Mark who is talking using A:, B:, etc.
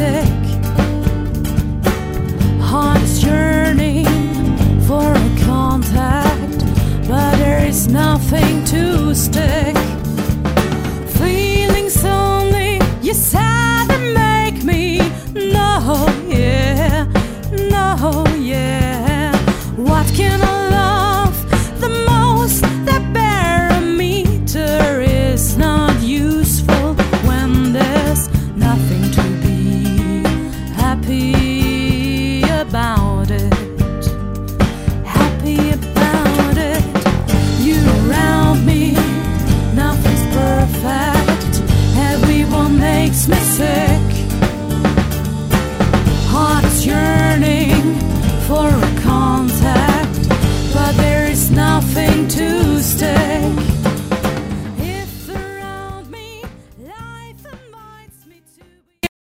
A: fact everyone makes me sick. Heart is yearning for a contact, but there is nothing to stay. Christmas.